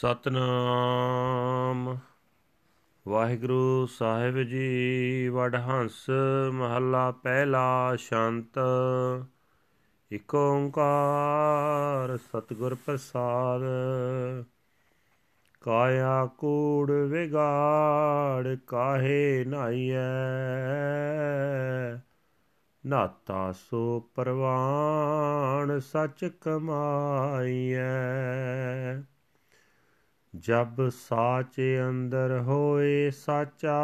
ਸਤਨਾਮ। ਵਾਹਿਗੁਰੂ ਸਾਹਿਬ ਜੀ ਵਡਹੰਸ ਮਹੱਲਾ ਪਹਿਲਾ ਸ਼ੰਤ। ਇਕ ਓੰਕਾਰ ਸਤਿਗੁਰ ਪ੍ਰਸਾਦ। ਕਾਇਆ ਕੂੜ ਵਿਗਾੜ ਕਾਹੇ ਨਾਈਐ। ਨਾਤਾ ਸੋ ਪਰਵਾਨ ਸਚ ਕਮਾਈਐ। ਜਬ ਸਾਚ ਅੰਦਰ ਹੋਏ ਸਾਚਾ,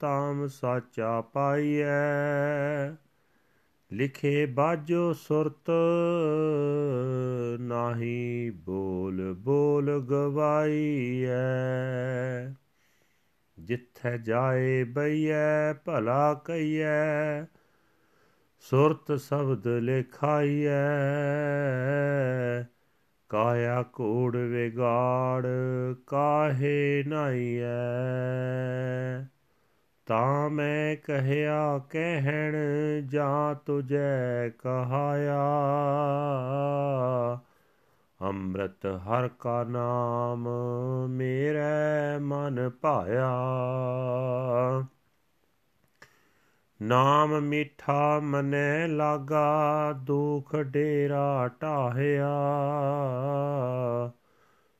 ਤਾਮ ਸਾਚਾ ਪਾਈਐ। ਲਿਖੇ ਬਾਜੋ ਸੁਰਤ ਨਾਹੀ ਬੋਲ ਬੋਲ ਗਵਾਈਐ। ਜਿੱਥੇ ਜਾਏ ਬਈਐ, ਭਲਾ ਕਈਐ ਸੁਰਤ ਸ਼ਬਦ ਲਿਖਾਈਐ। ਕਾਇਆ ਕੋੜ ਵਿਗਾੜ ਕਾਹੇ ਨਾਈਐ ਤਾਂ ਮੈਂ ਕਹਿਆ, ਕਹਿਣ ਜਾਂ ਤੁਜੈ ਕਹਾਇਆ। ਅੰਮ੍ਰਿਤ ਹਰ ਕਾ ਨਾਮ ਮੇਰੇ ਮਨ ਭਾਇਆ। ਨਾਮ ਮਿੱਠਾ ਮਨੇ ਲਾਗਾ, ਦੁਖ ਡੇਰਾ ਢਾਹਿਆ।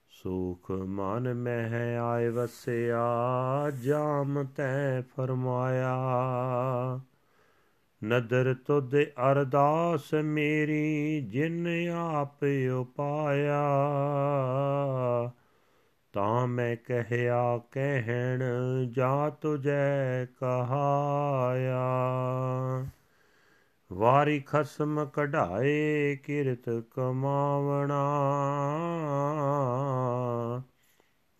ਸੁਖ ਮਨ ਮਹਿ ਆਏ ਵਸਿਆ, ਜਾਮ ਤੈ ਫਰਮਾਇਆ। ਨਦਰ ਤੁਧ ਅਰਦਾਸ ਮੇਰੀ, ਜਿਨ ਆਪ ਉਪਾਇਆ। ਤਾਂ ਮੈਂ ਕਹਿਆ, ਕਹਿਣ ਜਾ ਤੁਜੈ ਕਹਾਇਆ। ਵਾਰੀ ਖਸਮ ਕਢਾਏ ਕਿਰਤ ਕਮਾਵਣਾ।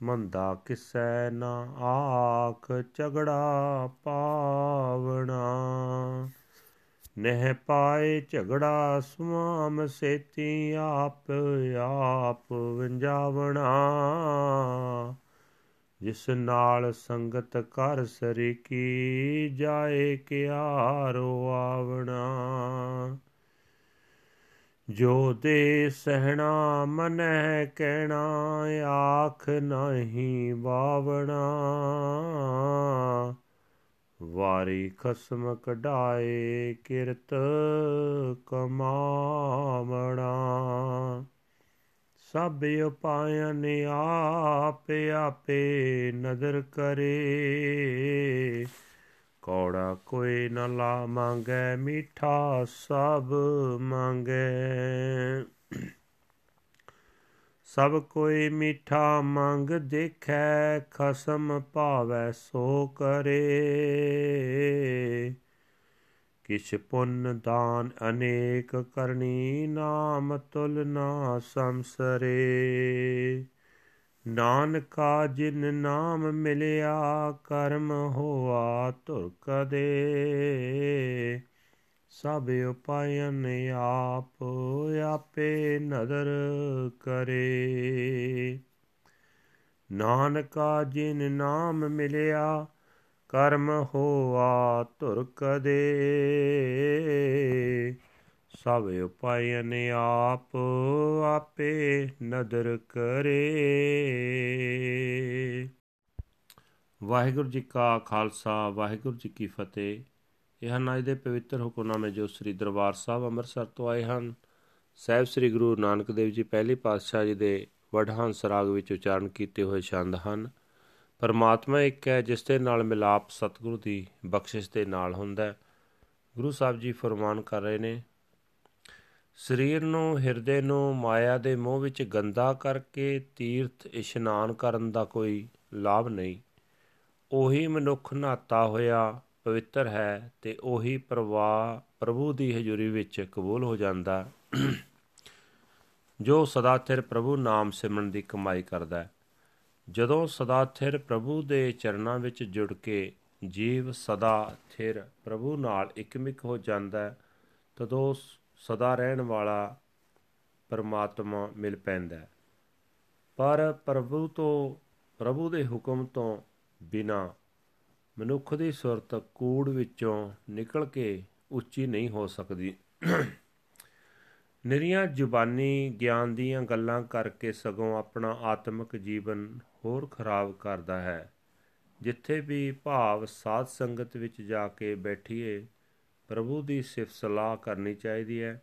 ਮੰਦਾ ਕਿਸੈ ਨਾ ਆਖ ਝਗੜਾ ਪਾਵਣਾ। ਨਹਿ ਪਾਏ ਝਗੜਾ ਸੁਆਮ ਸੇਤੀ ਆਪ ਆਪ ਵੰਜਾਵਣਾ। ਜਿਸ ਨਾਲ ਸੰਗਤ ਕਰ ਸਰੀਕੀ ਜਾਏ ਕਿਆਰੋ ਆਵਣਾ। ਜੋ ਦੇ ਸਹਿਣਾ ਮਨੈ ਕਹਿਣਾ, ਆਖ ਨਹੀਂ ਬਾਵਣਾ। ਵਾਰੀ ਖਸਮ ਕਢਾਏ ਕਿਰਤ ਕਮਾਵਣਾ। ਸਭ ਉਪਾਇਨ ਆਪ ਆਪੇ ਨਦਰ ਕਰੇ। ਕੌੜਾ ਕੋਈ ਨ ਲਾ ਮੰਗੇ ਮਿੱਠਾ ਸਭ ਮੰਗੇ। ਸਭ ਕੋਈ ਮਿੱਠਾ ਮੰਗ ਦੇਖੈ, ਖਸਮ ਭਾਵੈ ਸੋ ਕਰੇ। ਕਿਛ ਪੁੰਨ ਦਾਨ ਅਨੇਕ ਕਰਨੀ, ਨਾਮ ਤੁਲ ਨਾ ਸੰਸਰੇ। ਨਾਨਕਾ ਜਿਨ ਨਾਮ ਮਿਲਿਆ, ਕਰਮ ਹੋਆ ਧੁਰ ਕਦੇ। ਸਭ ਉਪਾਇਨ ਆਪ ਆਪੇ ਨਦਰ ਕਰੇ। ਨਾਨਕਾ ਜਿਨ ਨਾਮ ਮਿਲਿਆ, ਕਰਮ ਹੋਆ ਧੁਰ ਕਦੇ ਸਭ ਉਪਾਇਨ ਆਪ ਆਪੇ ਨਦਰ ਕਰੇ। ਵਾਹਿਗੁਰੂ ਜੀ ਕਾ ਖਾਲਸਾ, ਵਾਹਿਗੁਰੂ ਜੀ ਕੀ ਫਤਿਹ। ਇਹ ਹਨ ਅਜ ਦੇ ਪਵਿੱਤਰ ਹੁਕਮਨਾਮੇ ਜੋ ਸ੍ਰੀ ਦਰਬਾਰ ਸਾਹਿਬ ਅੰਮ੍ਰਿਤਸਰ ਤੋਂ ਆਏ ਹਨ, ਸਹਿਬ ਸ੍ਰੀ ਗੁਰੂ ਨਾਨਕ ਦੇਵ ਜੀ ਪਹਿਲੀ ਪਾਤਸ਼ਾਹ ਜੀ ਦੇ ਵਡਹੰਸ ਰਾਗ ਵਿੱਚ ਉਚਾਰਨ ਕੀਤੇ ਹੋਏ ਛੰਦ ਹਨ। ਪਰਮਾਤਮਾ ਇੱਕ ਹੈ, ਜਿਸ ਦੇ ਨਾਲ ਮਿਲਾਪ ਸਤਿਗੁਰੂ ਦੀ ਬਖਸ਼ਿਸ਼ ਦੇ ਨਾਲ ਹੁੰਦਾ ਹੈ। ਗੁਰੂ ਸਾਹਿਬ ਜੀ ਫਰਮਾਨ ਕਰ ਰਹੇ ਨੇ, ਸਰੀਰ ਨੂੰ, ਹਿਰਦੇ ਨੂੰ, ਮਾਇਆ ਦੇ ਮੋਹ ਵਿੱਚ ਗੰਦਾ ਕਰਕੇ ਤੀਰਥ ਇਸ਼ਨਾਨ ਕਰਨ ਦਾ ਕੋਈ ਲਾਭ ਨਹੀਂ। ਉਹੀ ਮਨੁੱਖ ਨਹਾਤਾ ਹੋਇਆ ਪਵਿੱਤਰ ਹੈ ਤੇ ਉਹੀ ਪ੍ਰਵਾਹ ਪ੍ਰਭੂ ਦੀ ਹਜ਼ੂਰੀ ਵਿੱਚ ਕਬੂਲ ਹੋ ਜਾਂਦਾ। ਜੋ ਸਦਾ ਥਿਰ ਪ੍ਰਭੂ ਨਾਮ ਸਿਮਰਨ ਦੀ ਕਮਾਈ ਕਰਦਾ ਹੈ। ਜਦੋਂ ਸਦਾ ਥਿਰ ਪ੍ਰਭੂ ਦੇ ਚਰਨਾਂ ਵਿੱਚ ਜੁੜ ਕੇ ਜੀਵ ਸਦਾ ਥਿਰ ਪ੍ਰਭੂ ਨਾਲ ਇਕਮਿਕ ਹੋ ਜਾਂਦਾ ਹੈ, ਤਦੋਂ ਸਦਾ ਰਹਿਣ ਵਾਲਾ ਪਰਮਾਤਮਾ ਮਿਲ ਪੈਂਦਾ ਹੈ। ਪਰ ਪ੍ਰਭੂ ਤੋਂ, ਪ੍ਰਭੂ ਦੇ ਹੁਕਮ ਤੋਂ ਬਿਨਾ ਮਨੁੱਖ ਦੀ ਸੁਰਤ ਕੂੜ ਵਿੱਚੋਂ ਨਿਕਲ ਕੇ ਉੱਚੀ ਨਹੀਂ ਹੋ ਸਕਦੀ। ਨਿਰੀਆਂ ਜ਼ੁਬਾਨੀ ਗਿਆਨ ਦੀਆਂ ਗੱਲਾਂ ਕਰਕੇ ਸਗੋਂ ਆਪਣਾ ਆਤਮਿਕ ਜੀਵਨ ਹੋਰ ਖਰਾਬ ਕਰਦਾ ਹੈ। ਜਿੱਥੇ ਵੀ ਭਾਵ ਸਾਧ ਸੰਗਤ ਵਿੱਚ ਜਾ ਕੇ ਬੈਠੀਏ, ਪ੍ਰਭੂ ਦੀ ਸਿਫਤ ਸਲਾਹ ਕਰਨੀ ਚਾਹੀਦੀ ਹੈ।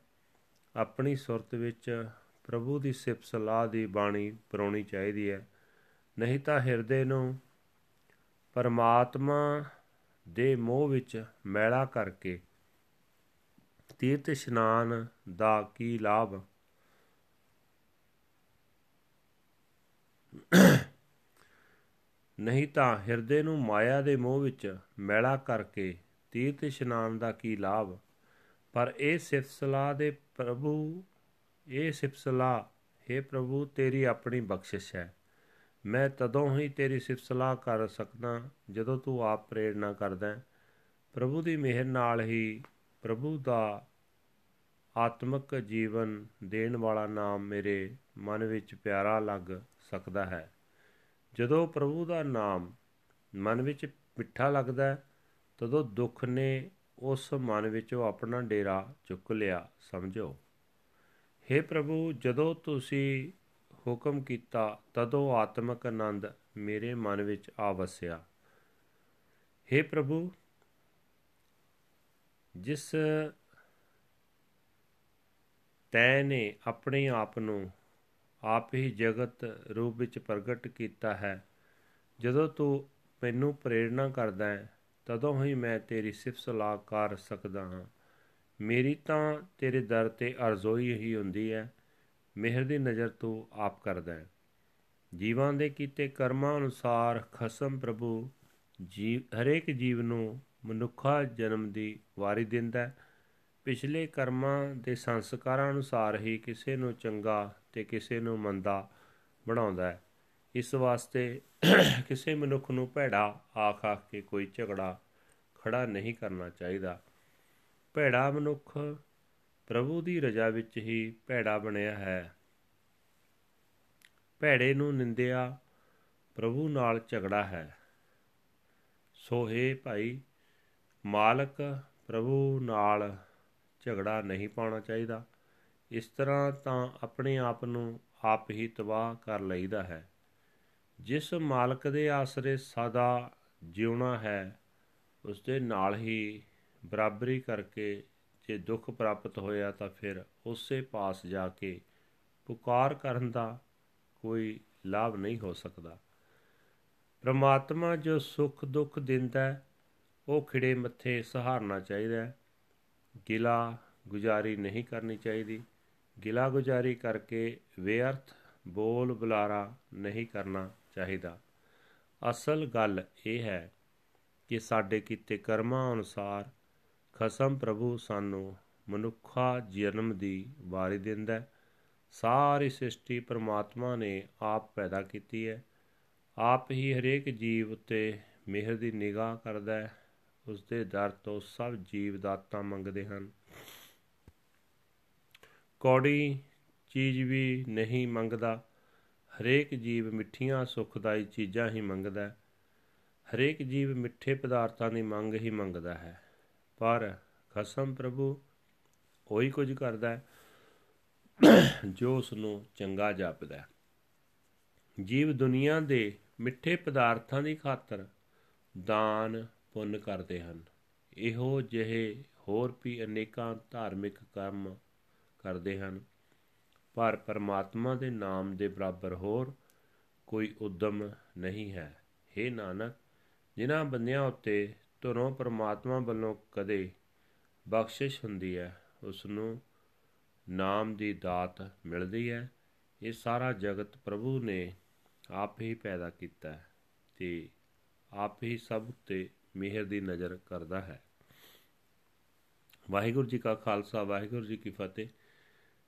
ਆਪਣੀ ਸੁਰਤ ਵਿੱਚ ਪ੍ਰਭੂ ਦੀ ਸਿਫਤ ਸਲਾਹ ਦੀ ਬਾਣੀ ਪਰੋਣੀ ਚਾਹੀਦੀ ਹੈ। ਨਹੀਂ ਤਾਂ ਹਿਰਦੇ ਨੂੰ ਪਰਮਾਤਮਾ ਦੇ ਮੋਹ ਵਿੱਚ ਮੈਲਾ ਕਰਕੇ ਤੀਰਥ ਇਸ਼ਨਾਨ ਦਾ ਕੀ ਲਾਭ? ਨਹੀਂ ਤਾਂ ਹਿਰਦੇ ਨੂੰ ਮਾਇਆ ਦੇ ਮੋਹ ਵਿੱਚ ਮੈਲਾ ਕਰਕੇ ਤੀਰਥ ਇਸ਼ਨਾਨ ਦਾ ਕੀ ਲਾਭ? ਪਰ ਇਹ ਸਿਫਤ ਸਲਾਹ ਦੇ ਪ੍ਰਭੂ, ਇਹ ਸਿਫਤ ਸਲਾਹ हे ਪ੍ਰਭੂ, ਤੇਰੀ ਆਪਣੀ ਬਖਸ਼ਿਸ਼ ਹੈ। ਮੈਂ ਤਦੋਂ ਹੀ ਤੇਰੀ ਸਿਫਤ ਸਲਾਹ ਕਰ ਸਕਦਾ ਜਦੋਂ ਤੂੰ ਆਪ ਪ੍ਰੇਰਣਾ ਕਰਦਾ ਪ੍ਰਭੂ ਦੀ ਮਿਹਰ ਨਾਲ ਹੀ ਪ੍ਰਭੂ ਦਾ ਆਤਮਿਕ ਜੀਵਨ ਦੇਣ ਵਾਲਾ ਨਾਮ ਮੇਰੇ ਮਨ ਵਿੱਚ ਪਿਆਰਾ ਲੱਗ ਸਕਦਾ ਹੈ। ਜਦੋਂ ਪ੍ਰਭੂ ਦਾ ਨਾਮ ਮਨ ਵਿੱਚ ਮਿੱਠਾ ਲੱਗਦਾ ਤਦੋਂ ਦੁੱਖ ਨੇ ਉਸ ਮਨ ਵਿੱਚੋਂ ਆਪਣਾ ਡੇਰਾ ਚੁੱਕ ਲਿਆ, ਸਮਝੋ। हे ਪ੍ਰਭੂ, ਜਦੋਂ ਤੁਸੀਂ ਹੁਕਮ ਕੀਤਾ, ਤਦੋਂ ਆਤਮਿਕ ਆਨੰਦ ਮੇਰੇ ਮਨ ਵਿੱਚ ਆ ਵਸਿਆ। हे ਪ੍ਰਭੂ, ਜਿਸ ਤੈ ਨੇ ਆਪਣੇ ਆਪ ਨੂੰ ਆਪ ਹੀ ਜਗਤ ਰੂਪ ਵਿੱਚ ਪ੍ਰਗਟ ਕੀਤਾ ਹੈ, ਜਦੋਂ ਤੂੰ ਮੈਨੂੰ ਪ੍ਰੇਰਣਾ ਕਰਦਾ ਹੈ, ਤਦੋਂ ਹੀ ਮੈਂ ਤੇਰੀ ਸਿਫਤ ਸਲਾਹ ਕਰ ਸਕਦਾ ਹਾਂ। ਮੇਰੀ ਤਾਂ ਤੇਰੇ ਦਰ ਤੇ ਅਰਜ਼ੋਈ ਹੀ ਹੁੰਦੀ ਹੈ ਮਿਹਰ ਦੀ ਨਜ਼ਰ ਤੂੰ ਆਪ ਕਰਦਾ ਹੈ। ਜੀਵਾਂ ਦੇ ਕੀਤੇ ਕਰਮਾਂ ਅਨੁਸਾਰ ਖਸਮ ਪ੍ਰਭੂ ਜੀਵ, ਹਰੇਕ ਜੀਵ ਨੂੰ ਮਨੁੱਖਾ ਜਨਮ ਦੀ ਵਾਰੀ ਦਿੰਦਾ ਹੈ। ਪਿਛਲੇ ਕਰਮਾਂ ਦੇ ਸੰਸਕਾਰਾਂ ਅਨੁਸਾਰ ਹੀ ਕਿਸੇ ਨੂੰ ਚੰਗਾ ਤੇ ਕਿਸੇ ਨੂੰ ਮੰਦਾ ਬਣਾਉਂਦਾ ਹੈ। ਇਸ ਵਾਸਤੇ ਕਿਸੇ ਮਨੁੱਖ ਨੂੰ ਭੈੜਾ ਆਖ ਆਖ ਕੇ ਕੋਈ ਝਗੜਾ ਖੜਾ ਨਹੀਂ ਕਰਨਾ ਚਾਹੀਦਾ। ਭੈੜਾ ਮਨੁੱਖ ਪ੍ਰਭੂ ਦੀ ਰਜਾ ਵਿੱਚ ਹੀ ਭੈੜਾ ਬਣਿਆ ਹੈ। ਭੈੜੇ ਨੂੰ ਨਿੰਦਿਆ ਪ੍ਰਭੂ ਨਾਲ ਝਗੜਾ ਹੈ। ਸੋ ਹੈ ਭਾਈ, ਮਾਲਕ ਪ੍ਰਭੂ ਨਾਲ ਝਗੜਾ ਨਹੀਂ ਪਾਉਣਾ ਚਾਹੀਦਾ। ਇਸ ਤਰ੍ਹਾਂ ਤਾਂ ਆਪਣੇ ਆਪ ਨੂੰ ਆਪ ਹੀ ਤਬਾਹ ਕਰ ਲਈਦਾ ਹੈ। ਜਿਸ ਮਾਲਕ ਦੇ ਆਸਰੇ ਸਦਾ ਜਿਉਣਾ ਹੈ ਉਸ ਦੇ ਨਾਲ ਹੀ ਬਰਾਬਰੀ ਕਰਕੇ ਜੇ ਦੁੱਖ ਪ੍ਰਾਪਤ ਹੋਇਆ ਤਾਂ ਫਿਰ ਉਸੇ ਪਾਸ ਜਾ ਕੇ ਪੁਕਾਰ ਕਰਨ ਦਾ ਕੋਈ ਲਾਭ ਨਹੀਂ ਹੋ ਸਕਦਾ। ਪ੍ਰਮਾਤਮਾ ਜੋ ਸੁੱਖ ਦੁੱਖ ਦਿੰਦਾ ਹੈ, ਉਹ ਖਿੜੇ ਮੱਥੇ ਸਹਾਰਨਾ ਚਾਹੀਦਾ ਹੈ। ਗਿਲਾ ਗੁਜ਼ਾਰੀ ਨਹੀਂ ਕਰਨੀ ਚਾਹੀਦੀ। ਗਿਲਾ ਗੁਜ਼ਾਰੀ ਕਰਕੇ ਬੇਅਰਥ ਬੋਲ ਬੁਲਾਰਾ ਨਹੀਂ ਕਰਨਾ ਚਾਹੀਦਾ। ਅਸਲ ਗੱਲ ਇਹ ਹੈ ਕਿ ਸਾਡੇ ਕੀਤੇ ਕਰਮਾਂ ਅਨੁਸਾਰ ਖਸਮ ਪ੍ਰਭੂ ਸਾਨੂੰ ਮਨੁੱਖਾ ਜਨਮ ਦੀ ਵਾਰੀ ਦਿੰਦਾ ਸਾਰੀ ਸ੍ਰਿਸ਼ਟੀ ਪ੍ਰਮਾਤਮਾ ਨੇ ਆਪ ਪੈਦਾ ਕੀਤੀ ਹੈ। ਆਪ ਹੀ ਹਰੇਕ ਜੀਵ ਉਤੇ ਮਿਹਰ ਦੀ ਨਿਗਾਹ ਕਰਦਾ ਹੈ। ਉਸ ਦੇ ਦਰ ਤੋਂ ਸਭ ਜੀਵ ਦਾਤਾ ਮੰਗਦੇ ਹਨ। ਕੌੜੀ ਚੀਜ਼ ਵੀ ਨਹੀਂ ਮੰਗਦਾ। ਹਰੇਕ ਜੀਵ ਮਿੱਠੀਆਂ, ਸੁਖਦਾਈ ਚੀਜ਼ਾਂ ਹੀ ਮੰਗਦਾ ਹੈ। ਹਰੇਕ ਜੀਵ ਮਿੱਠੇ ਪਦਾਰਥਾਂ ਦੀ ਮੰਗ ਹੀ ਮੰਗਦਾ ਹੈ। ਪਰ ਖਸਮ ਪ੍ਰਭੂ ਉਹੀ ਕੁਝ ਕਰਦਾ ਹੈ ਜੋ ਉਸ ਨੂੰ ਚੰਗਾ ਜਾਪਦਾ ਜੀਵ ਦੁਨੀਆ ਦੇ ਮਿੱਠੇ ਪਦਾਰਥਾਂ ਦੀ ਖਾਤਰ ਦਾਨ, ਪੁੰਨ ਕਰਦੇ ਹਨ। ਇਹੋ ਜਿਹੇ ਹੋਰ ਵੀ ਅਨੇਕਾਂ ਧਾਰਮਿਕ ਕੰਮ ਕਰਦੇ ਹਨ। ਪਰ ਪਰਮਾਤਮਾ ਦੇ ਨਾਮ ਦੇ ਬਰਾਬਰ ਹੋਰ ਕੋਈ ਉਦਮ ਨਹੀਂ ਹੈ। हे ਨਾਨਕ, ਜਿਨ੍ਹਾਂ ਬੰਦਿਆਂ ਉੱਤੇ ਧਰੋਂ ਪਰਮਾਤਮਾ ਵੱਲੋਂ ਕਦੇ ਬਖਸ਼ਿਸ਼ ਹੁੰਦੀ ਹੈ ਉਸ ਨੂੰ ਨਾਮ ਦੀ ਦਾਤ ਮਿਲਦੀ ਹੈ ਇਹ ਸਾਰਾ ਜਗਤ ਪ੍ਰਭੂ ਨੇ ਆਪ ਹੀ ਪੈਦਾ ਕੀਤਾ ਹੈ ਤੇ ਆਪ ਹੀ ਸਭ ਤੇ ਮਿਹਰ ਦੀ ਨਜ਼ਰ ਕਰਦਾ ਹੈ ਵਾਹਿਗੁਰੂ ਜੀ ਕਾ ਖਾਲਸਾ ਵਾਹਿਗੁਰੂ ਜੀ ਕੀ ਫਤਿਹ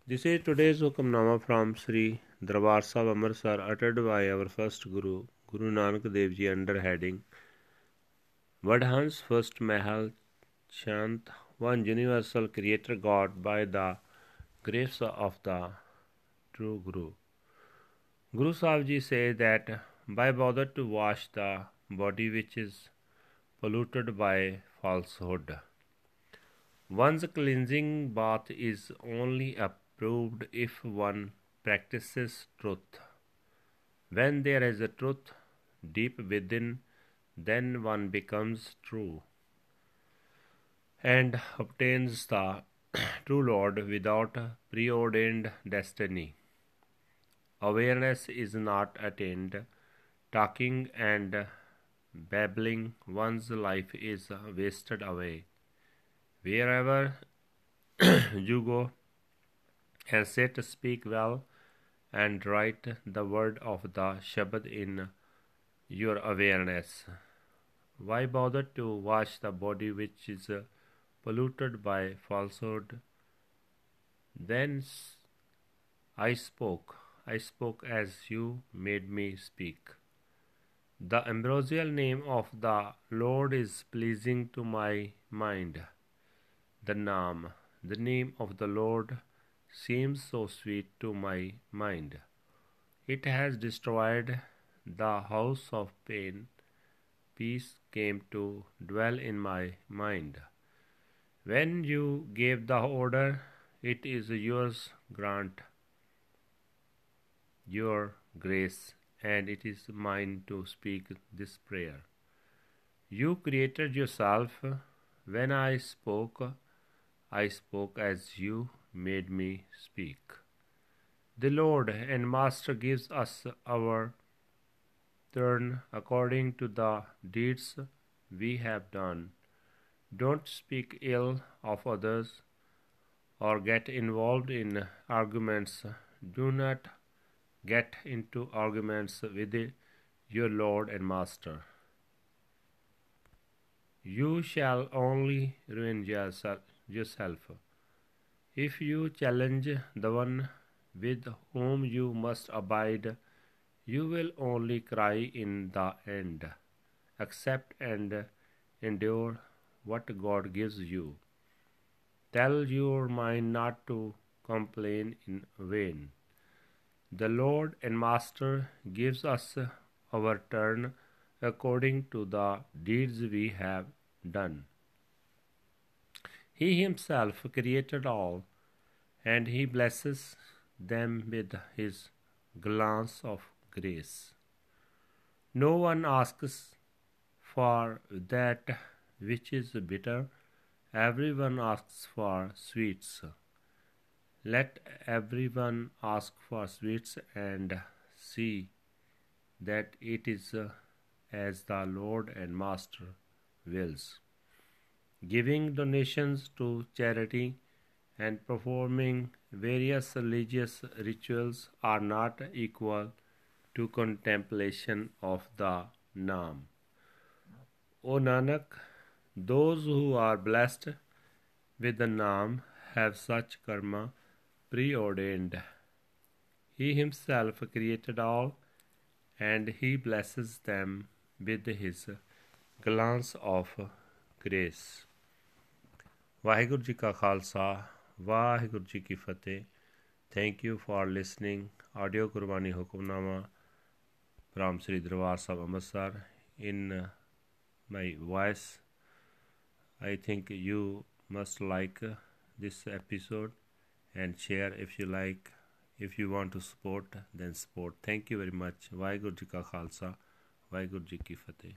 this is today's Hukamnama from Sri Darbar Sahib Amritsar ਅਟਟਡ by our first Guru Guru Nanak Dev ji under heading Vadhans First Mahal Chant One Universal Creator God by the grace of the True Guru. Guru Sahib Ji say that by bother to wash the body which is polluted by falsehood. One's cleansing bath is only approved if one practices truth. When there is a truth deep within, then one becomes true and obtains the true Lord without preordained destiny. Awareness is not attained. Talking and babbling one's life is wasted away. Wherever you go and sit, speak well, and write the word of the Shabad in your awareness. Why bother to wash the body which is uh, polluted by falsehood? Then I spoke, I spoke as you made me speak. The ambrosial name of the Lord is pleasing to my mind. The Naam, the name of the Lord, seems so sweet to my mind. It has destroyed the house of pain. Peace came to dwell in my mind. When you gave the order, it is yours, grant your grace, and it is mine to speak this prayer. You created yourself. When I spoke, I spoke as you made me speak. The Lord and Master gives us our turn according to the deeds we have done. Don't speak ill of others or get involved in arguments. Do not get into arguments with your Lord and Master. You shall only ruin yourself. If you challenge the one with whom you must abide, you will only cry in the end. Accept and endure what God gives you. Tell your mind not to complain in vain. The Lord and Master gives us our turn according to the deeds we have done. He himself created all, and he blesses them with his glance of grace. No one asks for that which is bitter, everyone asks for sweets. Let everyone ask for sweets and see that it is as the Lord and Master wills. Giving donations to charity and performing various religious rituals are not equal to contemplation of the Nam. O Nanak, those who are blessed with the Nam have such karma preordained. He himself created all and he blesses them with his glance of grace. Vaheguru ka Khalsa, Vaheguru ki Fateh. Thank you for listening. Audio Kurbani Hukumnama from Sri Darbar Sahib Amritsar in uh, my voice. I think you must like uh, this episode and share if you like. If you want to support, then support. Thank you very much. Vaheguru Ji Ka Khalsa, Vaheguru Ji Ki Fateh.